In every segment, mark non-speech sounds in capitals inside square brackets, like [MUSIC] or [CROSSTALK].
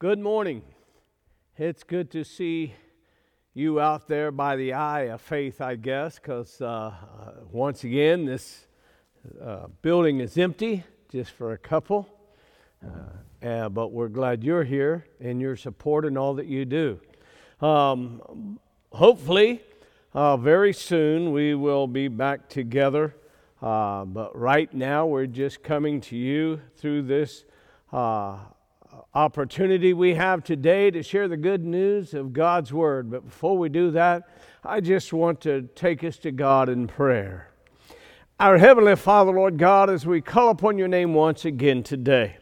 Good morning. It's good to see you out there by the eye of faith, I guess, because uh, uh, once again, this uh, building is empty just for a couple. Uh, but we're glad you're here and your support and all that you do. Um, hopefully, uh, very soon we will be back together. Uh, but right now, we're just coming to you through this opportunity we have today to share the good news of God's Word. But before we do that, I just want to take us to God in prayer. Our Heavenly Father, Lord God, as we call upon your name once again today.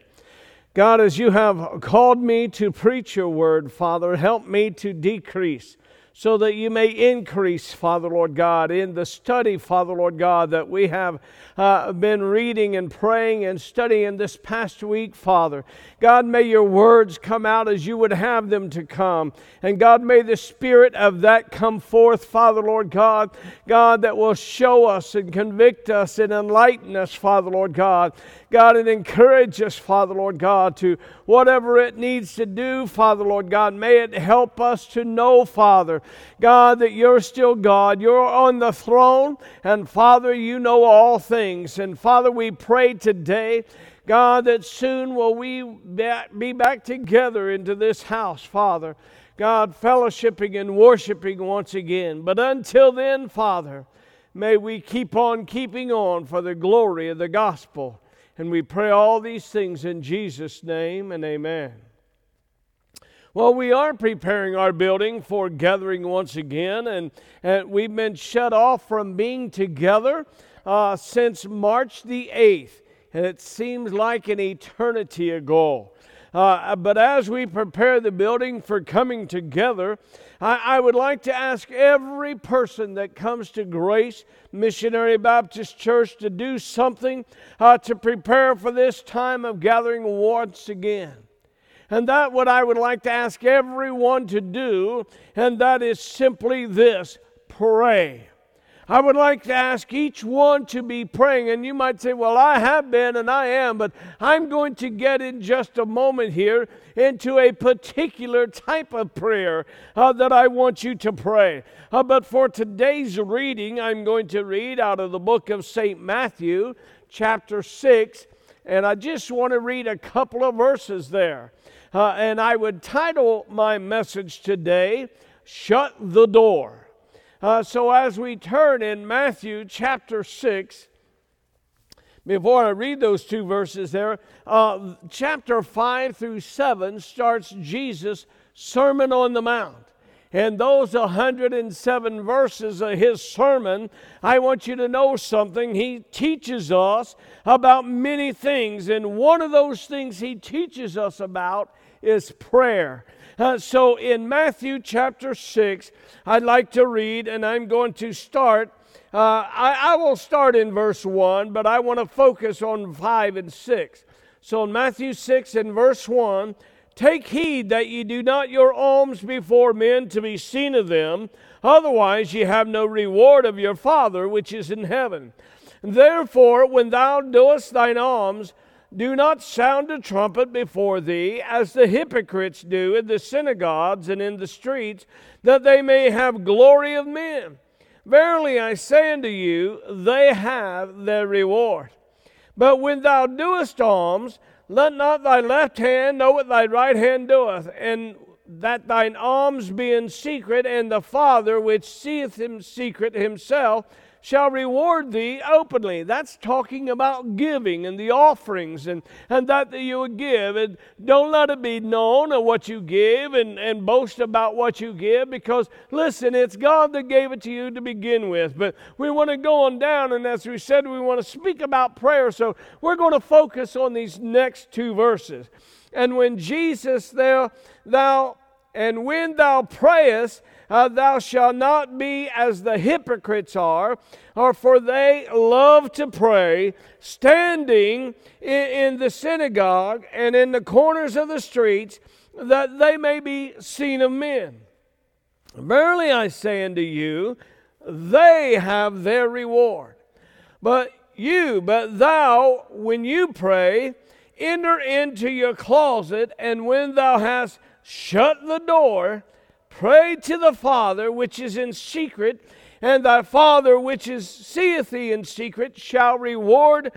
God, as you have called me to preach your word, Father, help me to decrease so that you may increase, Father Lord God, in the study, Father Lord God, that we have uh, been reading and praying and studying this past week, Father. God, may your words come out as you would have them to come. And God, may the spirit of that come forth, Father Lord God, God, that will show us and convict us and enlighten us, Father Lord God. God, and encourage us, Father Lord God, to whatever it needs to do, Father Lord God. May it help us to know, Father, God, that you're still God. You're on the throne, and Father, you know all things. And Father, we pray today. God, that soon will we be back together into this house, Father. God, fellowshipping and worshiping once again. But until then, Father, may we keep on keeping on for the glory of the gospel. And we pray all these things in Jesus' name and amen. Well, we are preparing our building for gathering once again, and, and we've been shut off from being together uh, since March the 8th, and it seems like an eternity ago. Uh, but as we prepare the building for coming together, I, I, would like to ask every person that comes to Grace Missionary Baptist Church to do something uh, to prepare for this time of gathering once again. And that what I would like to ask everyone to do, and that is simply this pray. I would like to ask each one to be praying. And you might say, Well, I have been and I am, but I'm going to get in just a moment here into a particular type of prayer uh, that I want you to pray. Uh, but for today's reading, I'm going to read out of the book of St. Matthew, chapter 6. And I just want to read a couple of verses there. Uh, and I would title my message today, Shut the Door. Uh, so as we turn in Matthew chapter 6, before I read those two verses there, uh, chapter 5 through 7 starts Jesus' Sermon on the Mount. And those 107 verses of his sermon, I want you to know something. He teaches us about many things. And one of those things he teaches us about is prayer. Uh, so in Matthew chapter 6, I'd like to read, and I'm going to start. Uh, I, I will start in verse 1, but I want to focus on 5 and 6. So in Matthew 6 and verse 1, Take heed that ye do not your alms before men to be seen of them, otherwise ye have no reward of your Father which is in heaven. Therefore, when thou doest thine alms, do not sound a trumpet before thee, as the hypocrites do in the synagogues and in the streets, that they may have glory of men. Verily I say unto you, they have their reward. But when thou doest alms, let not thy left hand know what thy right hand doeth, and that thine alms be in secret, and the Father which seeth in secret himself shall reward thee openly. That's talking about giving and the offerings and, and that that you would give. And don't let it be known of what you give and, and boast about what you give because, listen, it's God that gave it to you to begin with. But we want to go on down, and as we said, we want to speak about prayer. So we're going to focus on these next two verses. And when Jesus there, thou, and when thou prayest, uh, thou shalt not be as the hypocrites are, or for they love to pray, standing in, in the synagogue and in the corners of the streets, that they may be seen of men. Verily I say unto you, they have their reward. But you, but thou, when you pray, enter into your closet, and when thou hast shut the door, pray to the Father which is in secret, and thy Father which is seeth thee in secret shall reward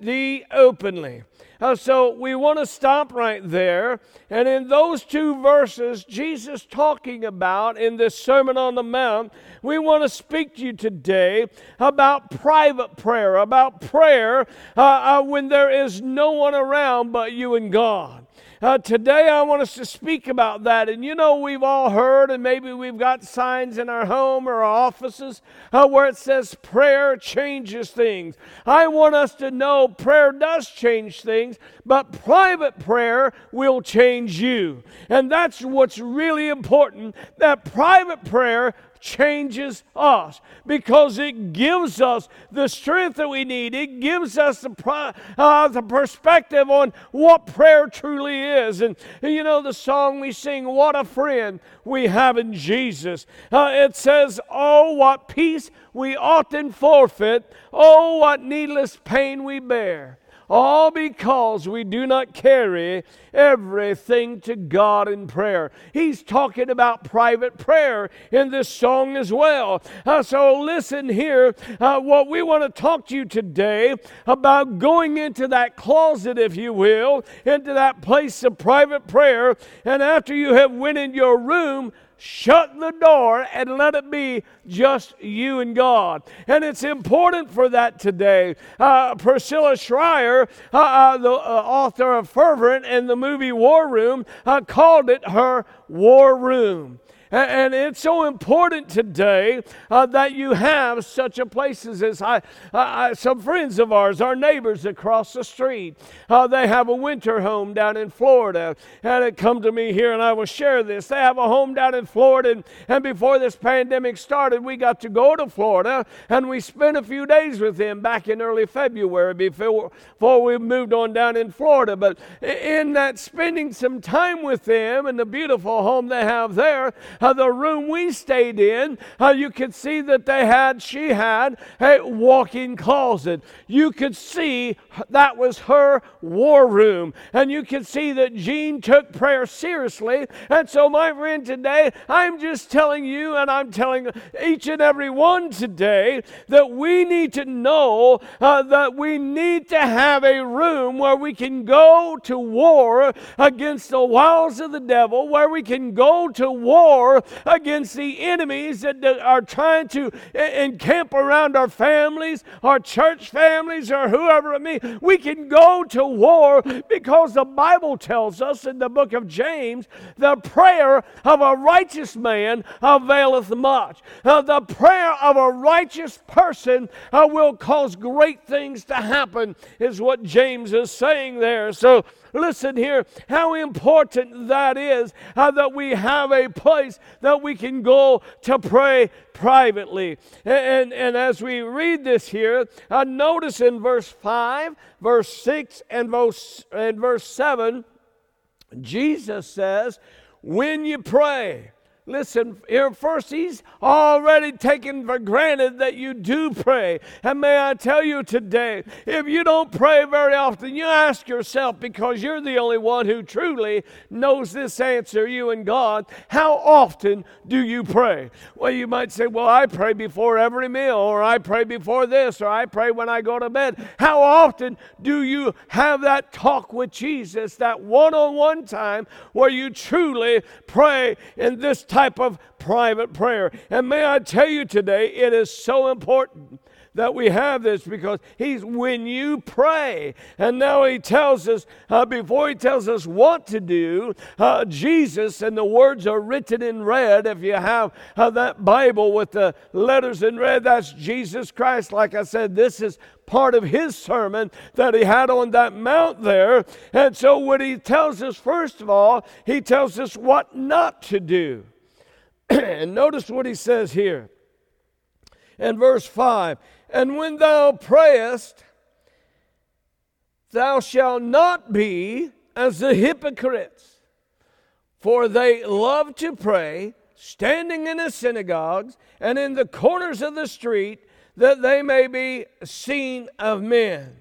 thee openly. Uh, so we want to stop right there. And in those two verses, Jesus talking about in this Sermon on the Mount, we want to speak to you today about private prayer, about prayer uh, uh, when there is no one around but you and God. Uh, today, I want us to speak about that. And you know, we've all heard, and maybe we've got signs in our home or our offices uh, where it says prayer changes things. I want us to know prayer does change things, but private prayer will change you. And that's what's really important that private prayer changes us because it gives us the strength that we need. It gives us the, uh, the perspective on what prayer truly is. And, you know, the song we sing, What a Friend We Have in Jesus. Uh, it says, Oh, what peace we often forfeit. Oh, what needless pain we bear all because we do not carry everything to God in prayer. He's talking about private prayer in this song as well. Uh, so listen here. Uh, what we want to talk to you today about going into that closet, if you will, into that place of private prayer, and after you have went in your room, shut the door and let it be just you and God. And it's important for that today. Uh, Priscilla Shirer, uh, uh, the uh, author of Fervent and the movie War Room, uh, called it her war room. And it's so important today uh, that you have such a place as this. I, I, some friends of ours, our neighbors across the street, uh, they have a winter home down in Florida. And it come to me here, and I will share this. They have a home down in Florida, and, and before this pandemic started, we got to go to Florida, and we spent a few days with them back in early February before, before we moved on down in Florida. But in that spending some time with them and the beautiful home they have there, uh, the room we stayed in, uh, you could see that they had, she had a walk in closet. You could see that was her war room. And you could see that Jean took prayer seriously. And so, my friend, today, I'm just telling you, and I'm telling each and every one today, that we need to know uh, that we need to have a room where we can go to war against the wiles of the devil, where we can go to war against the enemies that are trying to encamp around our families, our church families, or whoever it may. We can go to war because the Bible tells us in the book of James the prayer of a righteous man availeth much. Uh, the prayer of a righteous person uh, will cause great things to happen, is what James is saying there. So, Listen here, how important that is uh, that we have a place that we can go to pray privately. And, and, and as we read this here, uh, notice in verse 5, verse 6, and verse, and verse 7, Jesus says, When you pray, Listen, here first, he's already taken for granted that you do pray. And may I tell you today, if you don't pray very often, you ask yourself, because you're the only one who truly knows this answer, you and God, how often do you pray? Well, you might say, well, I pray before every meal, or I pray before this, or I pray when I go to bed. How often do you have that talk with Jesus, that one on one time where you truly pray in this type of private prayer. And may I tell you today, it is so important that we have this because he's when you pray and now he tells us uh, before he tells us what to do uh, jesus and the words are written in red. If you have uh, that bible with the letters in red that's jesus christ. Like i said this is part of his sermon that he had on that mount there. And so what he tells us first of all he tells us what not to do [CLEARS THROAT] and notice what he says here in verse 5 And when thou prayest, thou shalt not be as the hypocrites, for they love to pray, standing in the synagogues and in the corners of the street, that they may be seen of men.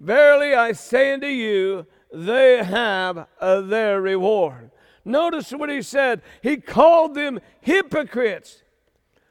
Verily I say unto you, they have uh, their reward. Notice what he said. He called them hypocrites.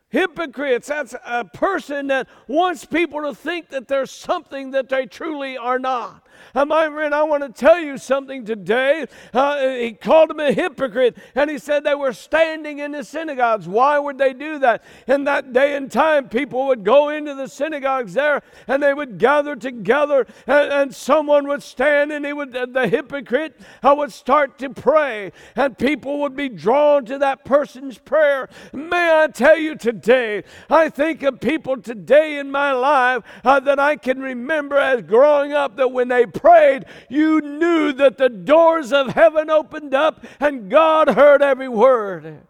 Hypocrites, that's a person that wants people to think that there's something that they truly are not. Uh, my friend, I want to tell you something today. Uh, he called him a hypocrite, and he said they were standing in the synagogues. Why would they do that? In that day and time, people would go into the synagogues there, and they would gather together, and, and someone would stand, and he would, the hypocrite uh, would start to pray, and people would be drawn to that person's prayer. May I tell you today, I think of people today in my life uh, that I can remember as growing up that when they prayed, you knew that the doors of heaven opened up and God heard every word.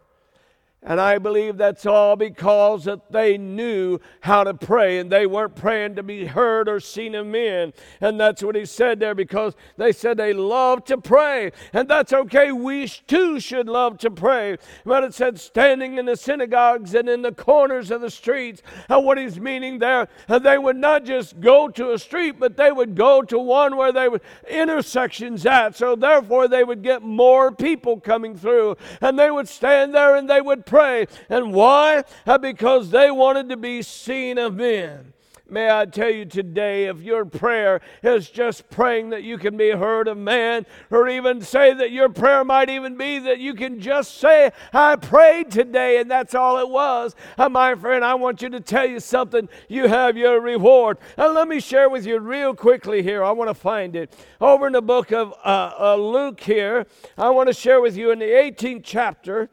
And I believe that's all because that they knew how to pray and they weren't praying to be heard or seen of men. And that's what he said there because they said they love to pray. And that's okay. We too should love to pray. But it said standing in the synagogues and in the corners of the streets. And what he's meaning there, uh, they would not just go to a street, but they would go to one where they would intersections at. So therefore they would get more people coming through. And they would stand there and they would pray pray. And why? Uh, because they wanted to be seen of men. May I tell you today, if your prayer is just praying that you can be heard of man, or even say that your prayer might even be that you can just say, I prayed today, and that's all it was. Uh, my friend, I want you to tell you something. You have your reward. And let me share with you real quickly here. I want to find it. Over in the book of uh, uh, Luke here, I want to share with you in the 18th chapter.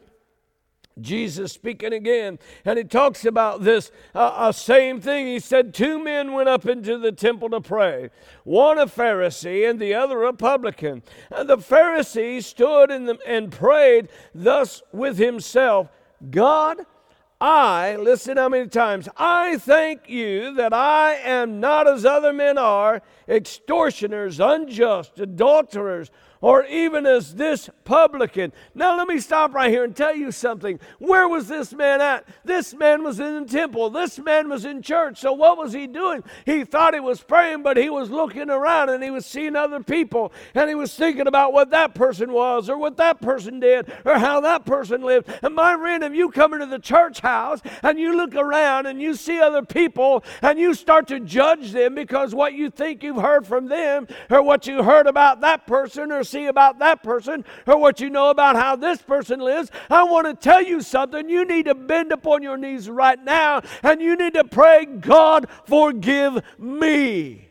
Jesus speaking again, and he talks about this uh, uh, same thing. He said, Two men went up into the temple to pray, one a Pharisee and the other a publican. And the Pharisee stood the, and prayed thus with himself God, I, listen how many times, I thank you that I am not as other men are, extortioners, unjust, adulterers or even as this publican. Now, let me stop right here and tell you something. Where was this man at? This man was in the temple, this man was in church. So, what was he doing? He thought he was praying, but he was looking around and he was seeing other people and he was thinking about what that person was or what that person did or how that person lived. And my friend, if you come into the church house and you look around and you see other people and you start to judge them because what you think you've heard from them or what you heard about that person or see about that person or what you know about how this person lives. I want to tell you something. You need to bend upon your knees right now and you need to pray, God, forgive me.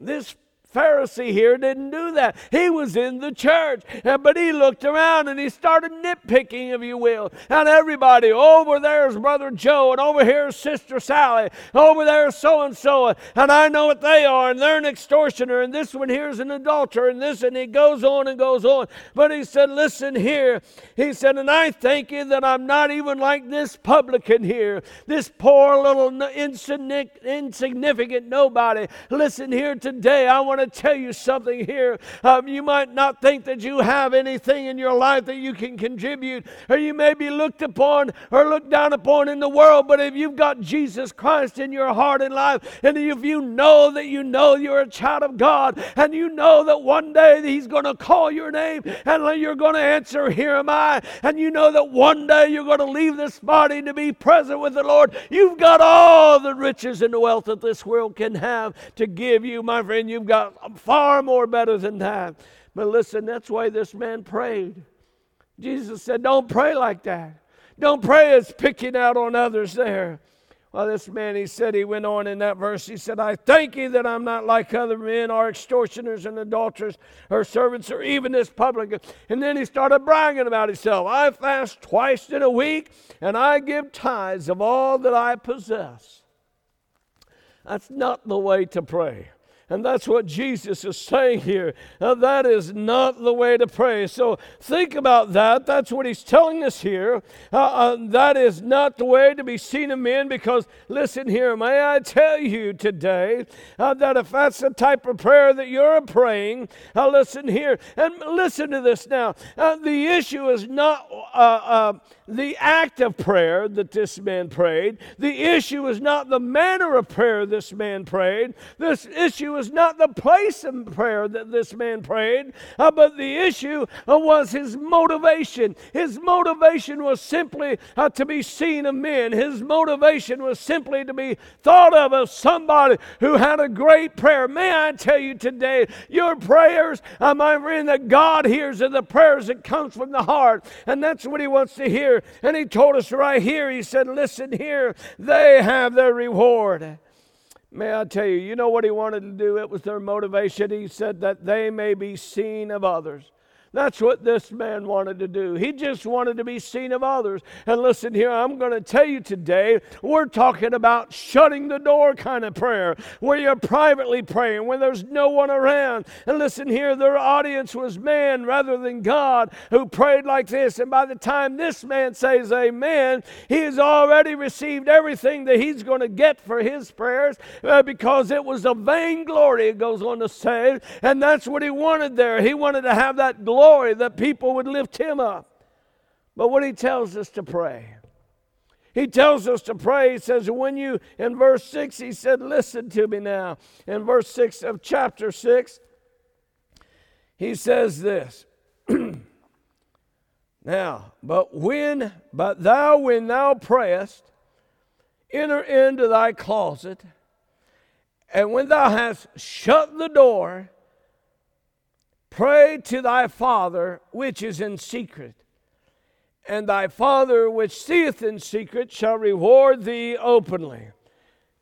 This Pharisee here didn't do that. He was in the church, uh, but he looked around and he started nitpicking, if you will. And everybody, over there's Brother Joe, and over here's Sister Sally, over there's so and so, and I know what they are, and they're an extortioner, and this one here's an adulterer, and this, and he goes on and goes on. But he said, Listen here. He said, And I thank you that I'm not even like this publican here, this poor little insignificant nobody. Listen here today. I want to to tell you something here. Um, you might not think that you have anything in your life that you can contribute, or you may be looked upon or looked down upon in the world. But if you've got Jesus Christ in your heart and life, and if you know that you know you're a child of God, and you know that one day He's going to call your name and you're going to answer, Here am I, and you know that one day you're going to leave this body to be present with the Lord, you've got all the riches and the wealth that this world can have to give you, my friend. You've got far more better than that. But listen, that's why this man prayed. Jesus said, Don't pray like that. Don't pray as picking out on others there. Well, this man, he said, he went on in that verse, he said, I thank you that I'm not like other men or extortioners and adulterers or servants or even this publican. And then he started bragging about himself. I fast twice in a week and I give tithes of all that I possess. That's not the way to pray. And that's what Jesus is saying here. Now, that is not the way to pray. So think about that. That's what he's telling us here. Uh, uh, that is not the way to be seen of men because, listen here, may I tell you today uh, that if that's the type of prayer that you're praying, uh, listen here. And listen to this now. Uh, the issue is not uh, the act of prayer that this man prayed, the issue is not the manner of prayer this man prayed. This issue was not the place of prayer that this man prayed, uh, but the issue uh, was his motivation. His motivation was simply uh, to be seen of men. His motivation was simply to be thought of as somebody who had a great prayer. May I tell you today, your prayers, uh, my friend, that God hears are the prayers that comes from the heart, and that's what He wants to hear. And He told us right here. He said, "Listen here, they have their reward." May I tell you, you know what he wanted to do? It was their motivation. He said that they may be seen of others. That's what this man wanted to do. He just wanted to be seen of others. And listen here, I'm going to tell you today, we're talking about shutting the door kind of prayer, where you're privately praying, when there's no one around. And listen here, their audience was man rather than God who prayed like this. And by the time this man says amen, he has already received everything that he's going to get for his prayers uh, because it was a vainglory, it goes on to say. And that's what he wanted there. He wanted to have that glory glory that people would lift him up. But what he tells us to pray, he tells us to pray. He says, when you, in verse 6, he said, Listen to me now. In verse 6 of chapter 6, he says this. [CLEARS THROAT] now, but when, but thou, when thou prayest, enter into thy closet, and when thou hast shut the door, Pray to thy Father which is in secret, and thy Father which seeth in secret shall reward thee openly.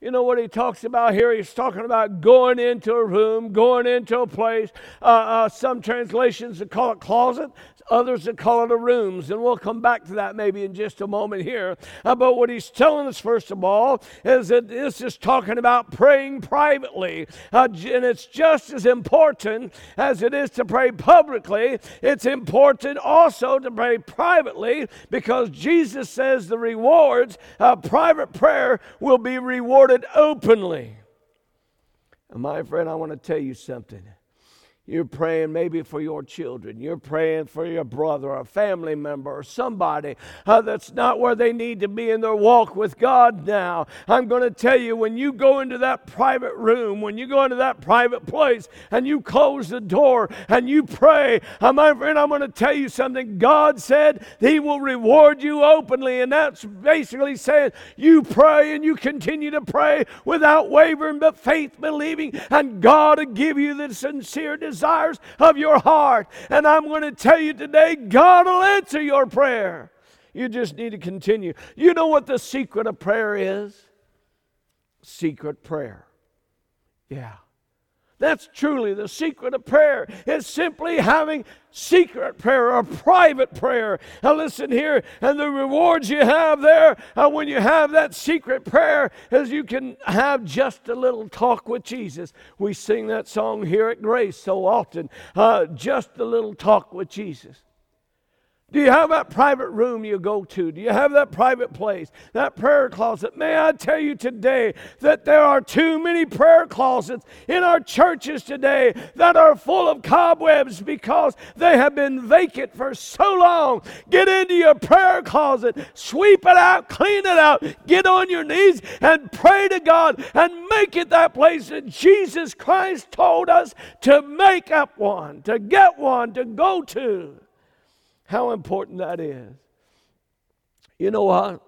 You know what he talks about here? He's talking about going into a room, going into a place. Uh, uh, some translations call it closet. Others that call it a rooms, and we'll come back to that maybe in just a moment here. Uh, but what he's telling us, first of all, is that this is talking about praying privately. Uh, and it's just as important as it is to pray publicly, it's important also to pray privately because Jesus says the rewards of private prayer will be rewarded openly. And my friend, I want to tell you something. You're praying maybe for your children. You're praying for your brother or family member or somebody uh, that's not where they need to be in their walk with God now. I'm going to tell you when you go into that private room, when you go into that private place and you close the door and you pray, uh, my friend, I'm going to tell you something. God said He will reward you openly. And that's basically saying you pray and you continue to pray without wavering, but faith believing, and God will give you the sincere desire desires of your heart. And I'm going to tell you today, God will answer your prayer. You just need to continue. You know what the secret of prayer is? Secret prayer. Yeah. That's truly the secret of prayer. It's simply having secret prayer or private prayer. Now listen here, and the rewards you have there uh, when you have that secret prayer is you can have just a little talk with Jesus. We sing that song here at Grace so often. Uh, just a little talk with Jesus. Do you have that private room you go to? Do you have that private place, that prayer closet? May I tell you today that there are too many prayer closets in our churches today that are full of cobwebs because they have been vacant for so long. Get into your prayer closet, sweep it out, clean it out, get on your knees and pray to God and make it that place that Jesus Christ told us to make up one, to get one, to go to. How important that is. You know what?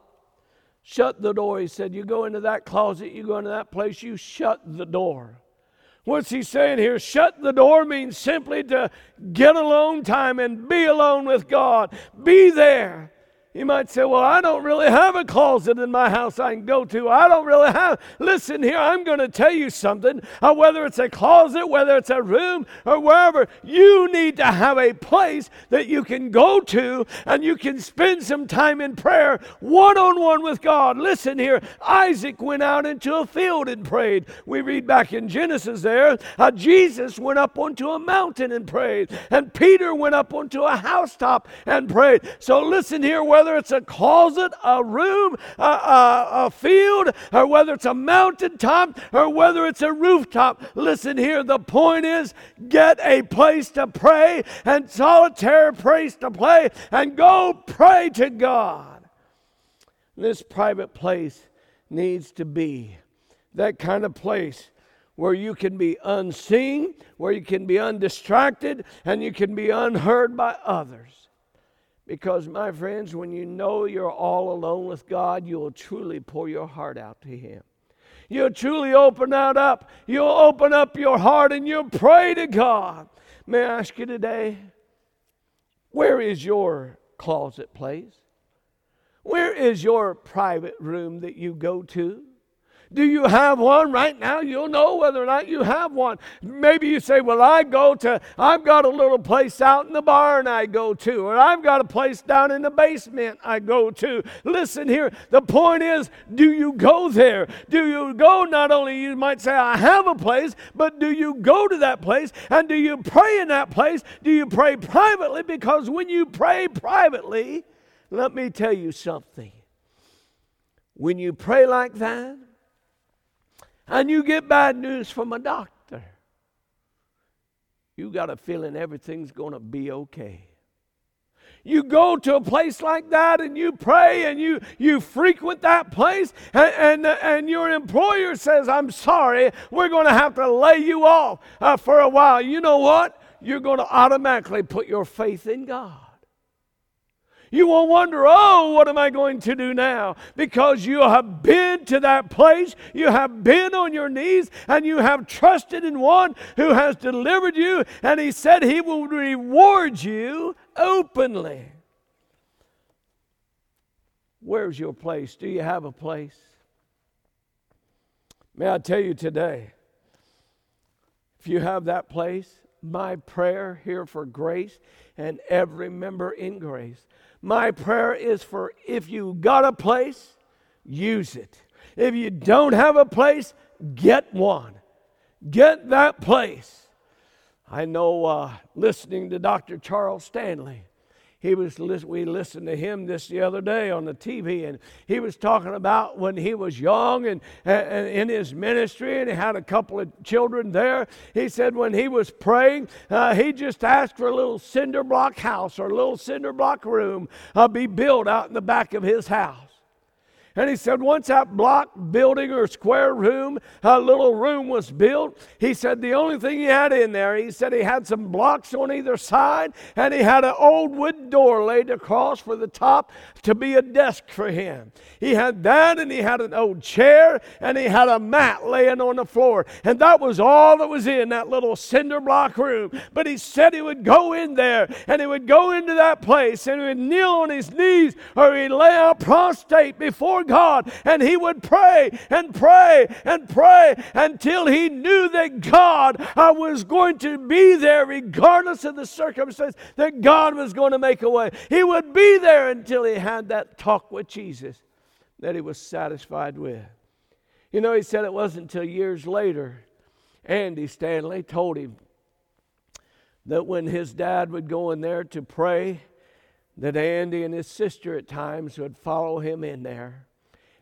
Shut the door. He said, You go into that closet, you go into that place, you shut the door. What's he saying here? Shut the door means simply to get alone time and be alone with God. Be there. You might say, Well, I don't really have a closet in my house I can go to. I don't really have. Listen here, I'm going to tell you something. Uh, whether it's a closet, whether it's a room, or wherever, you need to have a place that you can go to and you can spend some time in prayer one on one with God. Listen here, Isaac went out into a field and prayed. We read back in Genesis there, uh, Jesus went up onto a mountain and prayed, and Peter went up onto a housetop and prayed. So listen here, whether whether it's a closet, a room, a, a, a field, or whether it's a mountaintop, or whether it's a rooftop. Listen here, the point is get a place to pray and solitary place to play and go pray to God. This private place needs to be that kind of place where you can be unseen, where you can be undistracted, and you can be unheard by others. Because, my friends, when you know you're all alone with God, you will truly pour your heart out to Him. You'll truly open that up. You'll open up your heart and you'll pray to God. May I ask you today, where is your closet place? Where is your private room that you go to? Do you have one right now? You'll know whether or not you have one. Maybe you say, Well, I go to, I've got a little place out in the barn I go to, or I've got a place down in the basement I go to. Listen here, the point is, do you go there? Do you go, not only you might say, I have a place, but do you go to that place and do you pray in that place? Do you pray privately? Because when you pray privately, let me tell you something. When you pray like that, and you get bad news from a doctor, you got a feeling everything's going to be okay. You go to a place like that and you pray and you, you frequent that place, and, and, and your employer says, I'm sorry, we're going to have to lay you off uh, for a while. You know what? You're going to automatically put your faith in God. You will wonder, oh, what am I going to do now? Because you have been to that place, you have been on your knees, and you have trusted in one who has delivered you, and he said he will reward you openly. Where's your place? Do you have a place? May I tell you today, if you have that place, my prayer here for grace and every member in grace my prayer is for if you got a place, use it. If you don't have a place, get one. Get that place. I know uh, listening to Dr. Charles Stanley, he was we listened to him this the other day on the TV, and he was talking about when he was young and, and in his ministry, and he had a couple of children there. He said when he was praying, uh, he just asked for a little cinder block house or a little cinder block room uh, be built out in the back of his house. And he said, once that block building or square room, a little room was built, he said the only thing he had in there, he said he had some blocks on either side, and he had an old wood door laid across for the top to be a desk for him. He had that, and he had an old chair, and he had a mat laying on the floor. And that was all that was in that little cinder block room. But he said he would go in there, and he would go into that place, and he would kneel on his knees, or he'd lay out prostrate before God and he would pray and pray and pray until he knew that God uh, was going to be there regardless of the circumstance, that God was going to make a way. He would be there until he had that talk with Jesus that he was satisfied with. You know, he said it wasn't until years later Andy Stanley told him that when his dad would go in there to pray, that Andy and his sister at times would follow him in there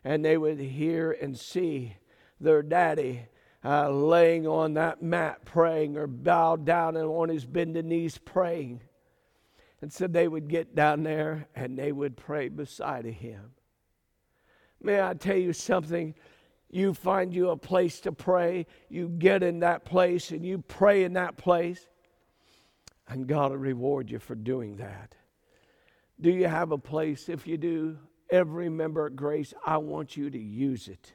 and they would hear and see their daddy uh, laying on that mat praying or bowed down and on his bended knees praying. And so they would get down there and they would pray beside of him. May I tell you something? You find you a place to pray, you get in that place and you pray in that place, and God will reward you for doing that. Do you have a place? If you do, every member of grace, I want you to use it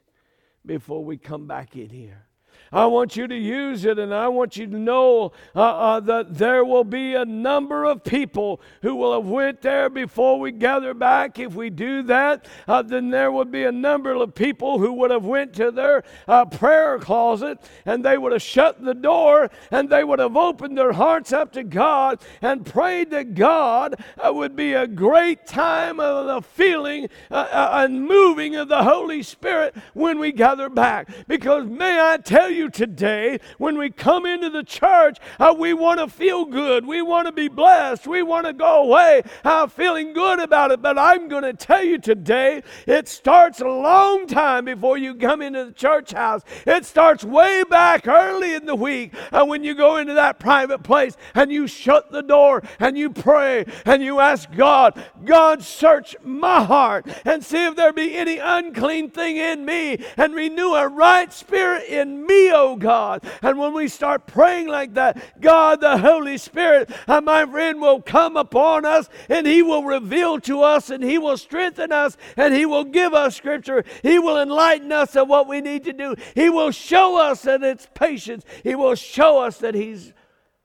before we come back in here. I want you to use it, and I want you to know uh, uh, that there will be a number of people who will have went there before we gather back. If we do that, uh, then there would be a number of people who would have went to their uh, prayer closet, and they would have shut the door, and they would have opened their hearts up to God and prayed that God uh, would be a great time of the feeling uh, and moving of the Holy Spirit when we gather back. Because may I tell you you today, when we come into the church, uh, we want to feel good. We want to be blessed. We want to go away uh, feeling good about it. But I'm going to tell you today, it starts a long time before you come into the church house. It starts way back early in the week uh, when you go into that private place and you shut the door and you pray and you ask God, God, search my heart and see if there be any unclean thing in me and renew a right spirit in me oh God. And when we start praying like that, God, the Holy Spirit, uh, my friend, will come upon us and He will reveal to us and He will strengthen us and He will give us Scripture. He will enlighten us of what we need to do. He will show us that it's patience. He will show us that He's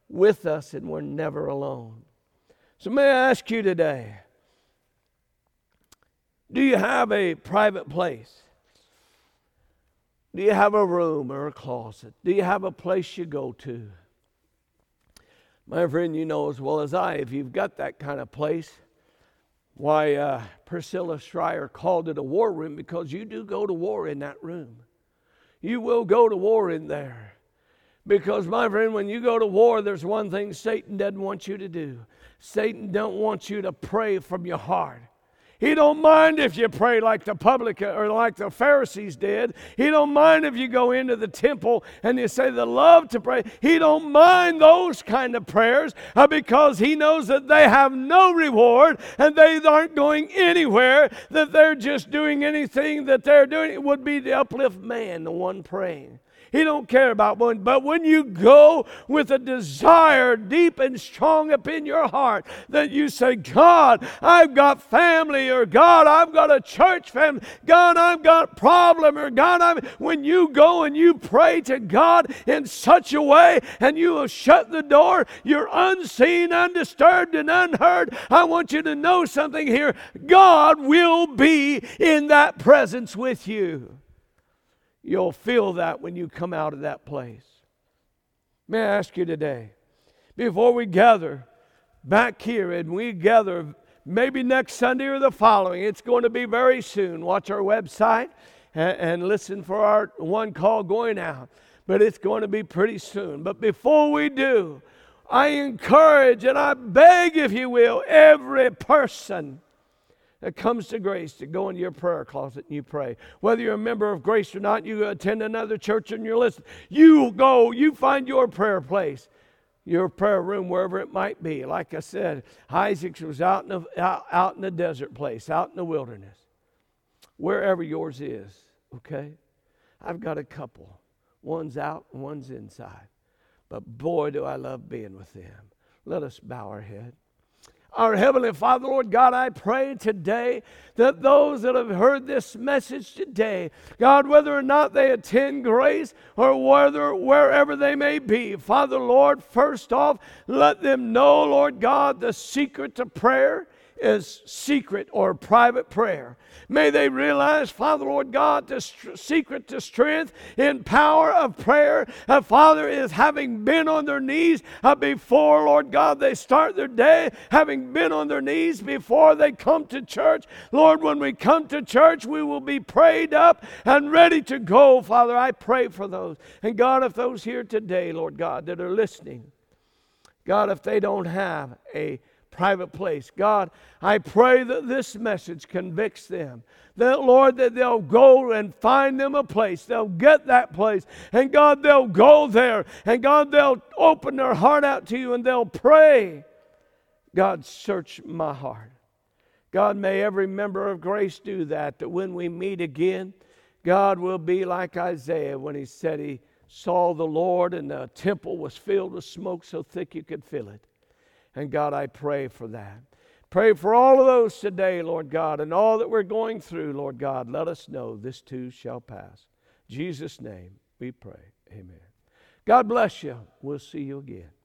with us and we're never alone. So, may I ask you today do you have a private place? Do you have a room or a closet? Do you have a place you go to? My friend, you know as well as I, if you've got that kind of place, why uh, Priscilla Shirer called it a war room because you do go to war in that room. You will go to war in there. Because, my friend, when you go to war, there's one thing Satan doesn't want you to do. Satan don't want you to pray from your heart. He don't mind if you pray like the public or like the Pharisees did. He don't mind if you go into the temple and you say the love to pray. He don't mind those kind of prayers uh, because he knows that they have no reward and they aren't going anywhere. That they're just doing anything that they're doing. It would be to uplift man, the one praying. He don't care about one. But when you go with a desire deep and strong up in your heart that you say, God, I've got family, or God, I've got a church family, God, I've got problem, or God, I'm when you go and you pray to God in such a way and you have shut the door, you're unseen, undisturbed, and unheard. I want you to know something here. God will be in that presence with you. You'll feel that when you come out of that place. May I ask you today, before we gather back here and we gather maybe next Sunday or the following, it's going to be very soon. Watch our website and, and listen for our one call going out. But it's going to be pretty soon. But before we do, I encourage and I beg, if you will, every person that comes to grace to go into your prayer closet and you pray. Whether you're a member of grace or not, you attend another church and you're listening. You go, you find your prayer place, your prayer room, wherever it might be. Like I said, Isaac's was out in the, out, out in the desert place, out in the wilderness. Wherever yours is, okay? I've got a couple. One's out one's inside. But boy, do I love being with them. Let us bow our head. Our Heavenly Father, Lord God, I pray today that those that have heard this message today, God, whether or not they attend grace or whether wherever they may be, Father, Lord, first off, let them know, Lord God, the secret to prayer is secret or private prayer. May they realize, Father, Lord God, the st- secret to strength in power of prayer, uh, Father, is having been on their knees uh, before, Lord God, they start their day, having been on their knees before they come to church. Lord, when we come to church, we will be prayed up and ready to go, Father. I pray for those. And God, if those here today, Lord God, that are listening, God, if they don't have a private place. God, I pray that this message convicts them. That, Lord, that they'll go and find them a place. They'll get that place. And God, they'll go there. And God, they'll open their heart out to you and they'll pray. God, search my heart. God, may every member of grace do that, that when we meet again, God will be like Isaiah when he said he saw the Lord and the temple was filled with smoke so thick you could feel it. And God, I pray for that. Pray for all of those today, Lord God, and all that we're going through, Lord God. Let us know this too shall pass. In Jesus' name we pray. Amen. God bless you. We'll see you again.